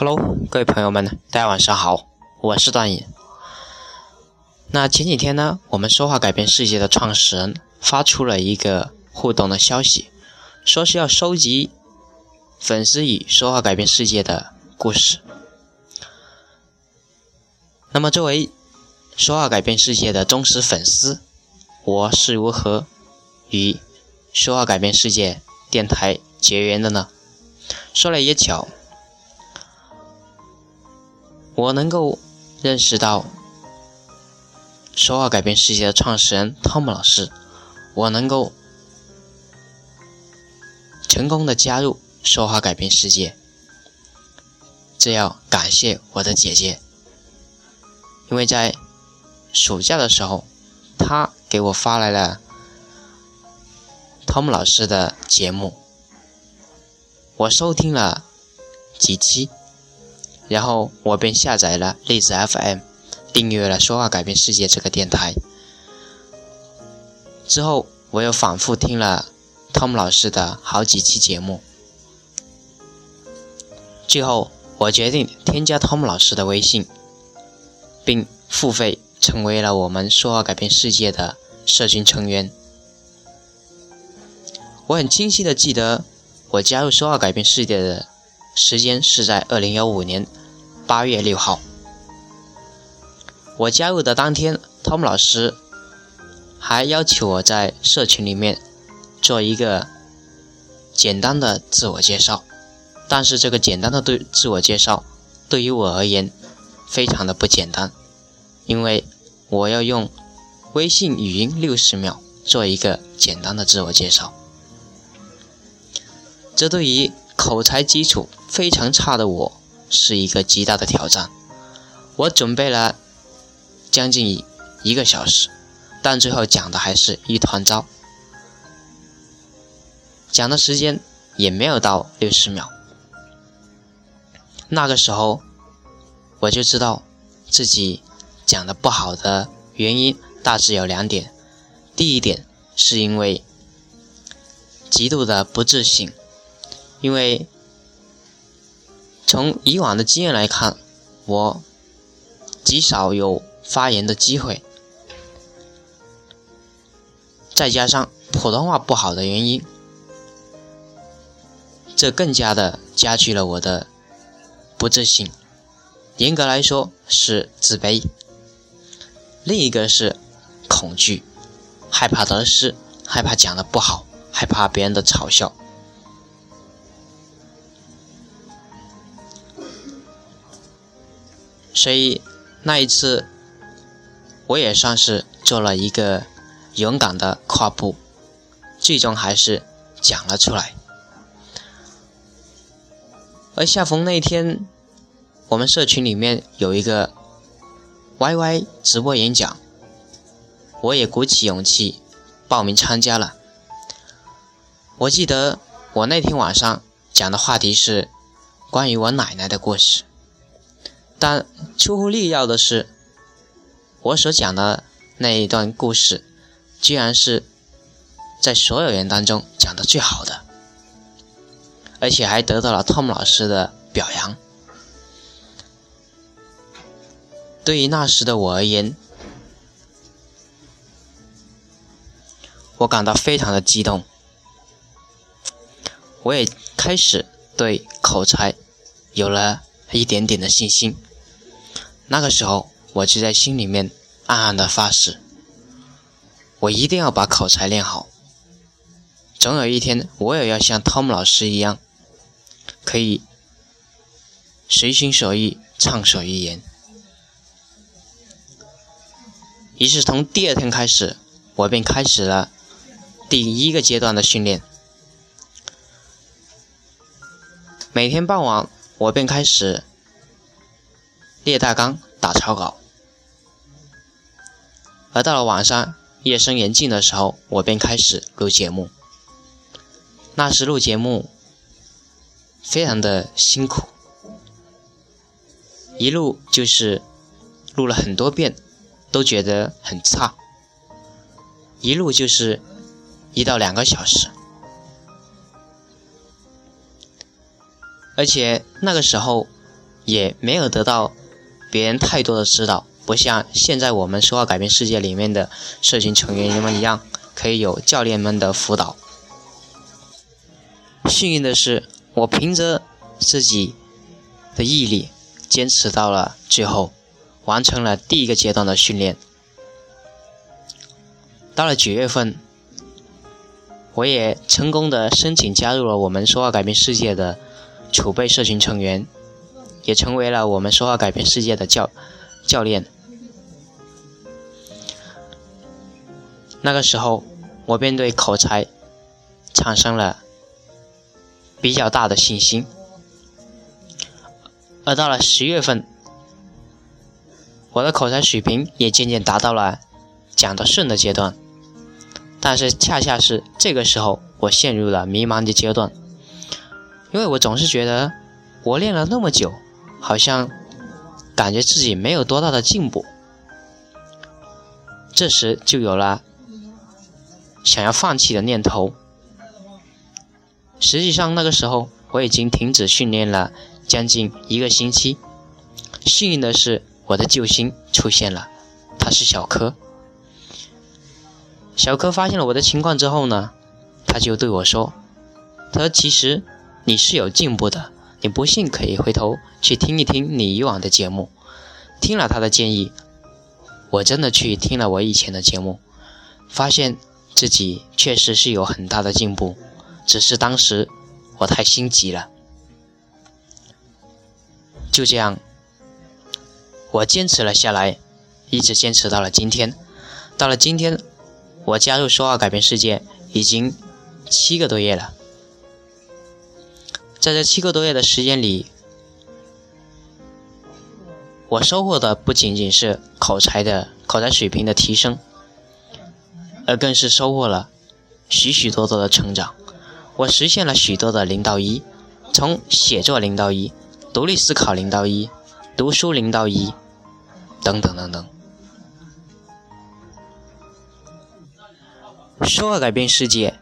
Hello，各位朋友们，大家晚上好，我是段颖。那前几天呢，我们说话改变世界的创始人发出了一个互动的消息，说是要收集粉丝与说话改变世界的故事。那么，作为说话改变世界的忠实粉丝，我是如何与说话改变世界电台结缘的呢？说来也巧。我能够认识到说话改变世界的创始人汤姆老师，我能够成功的加入说话改变世界，这要感谢我的姐姐，因为在暑假的时候，她给我发来了汤姆老师的节目，我收听了几期。然后我便下载了荔枝 FM，订阅了《说话改变世界》这个电台。之后我又反复听了汤姆老师的好几期节目。最后我决定添加汤姆老师的微信，并付费成为了我们《说话改变世界》的社群成员。我很清晰的记得，我加入《说话改变世界》的时间是在二零幺五年。八月六号，我加入的当天，汤姆老师还要求我在社群里面做一个简单的自我介绍。但是这个简单的对自我介绍对于我而言非常的不简单，因为我要用微信语音六十秒做一个简单的自我介绍，这对于口才基础非常差的我。是一个极大的挑战。我准备了将近一个小时，但最后讲的还是一团糟，讲的时间也没有到六十秒。那个时候我就知道自己讲的不好的原因大致有两点：第一点是因为极度的不自信，因为。从以往的经验来看，我极少有发言的机会，再加上普通话不好的原因，这更加的加剧了我的不自信。严格来说是自卑。另一个是恐惧，害怕得失，害怕讲的不好，害怕别人的嘲笑。所以那一次，我也算是做了一个勇敢的跨步，最终还是讲了出来。而恰逢那天，我们社群里面有一个 YY 直播演讲，我也鼓起勇气报名参加了。我记得我那天晚上讲的话题是关于我奶奶的故事。但出乎意料的是，我所讲的那一段故事，居然是在所有人当中讲的最好的，而且还得到了汤姆老师的表扬。对于那时的我而言，我感到非常的激动，我也开始对口才有了一点点的信心。那个时候，我就在心里面暗暗的发誓，我一定要把口才练好。总有一天，我也要像汤姆老师一样，可以随心所欲畅所欲言。于是，从第二天开始，我便开始了第一个阶段的训练。每天傍晚，我便开始。列大纲、打草稿，而到了晚上，夜深人静的时候，我便开始录节目。那时录节目非常的辛苦，一录就是录了很多遍，都觉得很差。一录就是一到两个小时，而且那个时候。也没有得到别人太多的指导，不像现在我们说话改变世界里面的社群成员们一样，可以有教练们的辅导。幸运的是，我凭着自己的毅力，坚持到了最后，完成了第一个阶段的训练。到了九月份，我也成功的申请加入了我们说话改变世界的储备社群成员，也成为了我们说话改变世界的教教练。那个时候，我便对口才产生了比较大的信心。而到了十月份，我的口才水平也渐渐达到了讲得顺的阶段。但是恰恰是这个时候，我陷入了迷茫的阶段，因为我总是觉得我练了那么久，好像感觉自己没有多大的进步。这时就有了想要放弃的念头。实际上那个时候我已经停止训练了将近一个星期。幸运的是，我的救星出现了，他是小柯。小柯发现了我的情况之后呢，他就对我说：“他说其实你是有进步的，你不信可以回头去听一听你以往的节目。”听了他的建议，我真的去听了我以前的节目，发现自己确实是有很大的进步，只是当时我太心急了。就这样，我坚持了下来，一直坚持到了今天。到了今天。我加入说话改变世界已经七个多月了，在这七个多月的时间里，我收获的不仅仅是口才的口才水平的提升，而更是收获了许许多多的成长。我实现了许多的零到一，从写作零到一、独立思考零到一、读书零到一，等等等等。说要改变世界，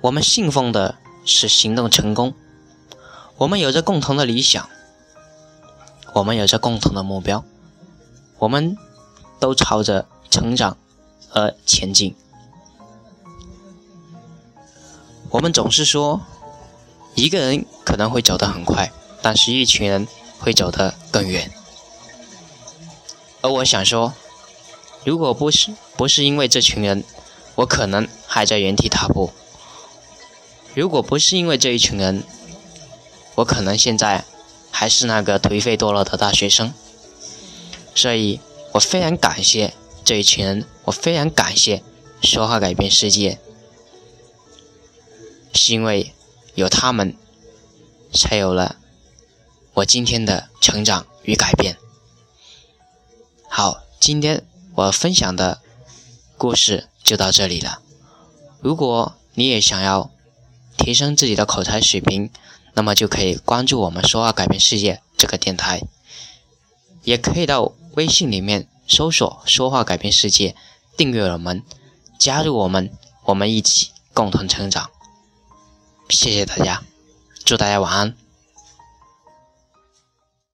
我们信奉的是行动成功。我们有着共同的理想，我们有着共同的目标，我们都朝着成长而前进。我们总是说，一个人可能会走得很快，但是一群人会走得更远。而我想说。如果不是不是因为这群人，我可能还在原地踏步。如果不是因为这一群人，我可能现在还是那个颓废堕落的大学生。所以我非常感谢这一群人，我非常感谢说话改变世界，是因为有他们，才有了我今天的成长与改变。好，今天。我分享的故事就到这里了。如果你也想要提升自己的口才水平，那么就可以关注我们“说话改变世界”这个电台，也可以到微信里面搜索“说话改变世界”，订阅我们，加入我们，我们一起共同成长。谢谢大家，祝大家晚安。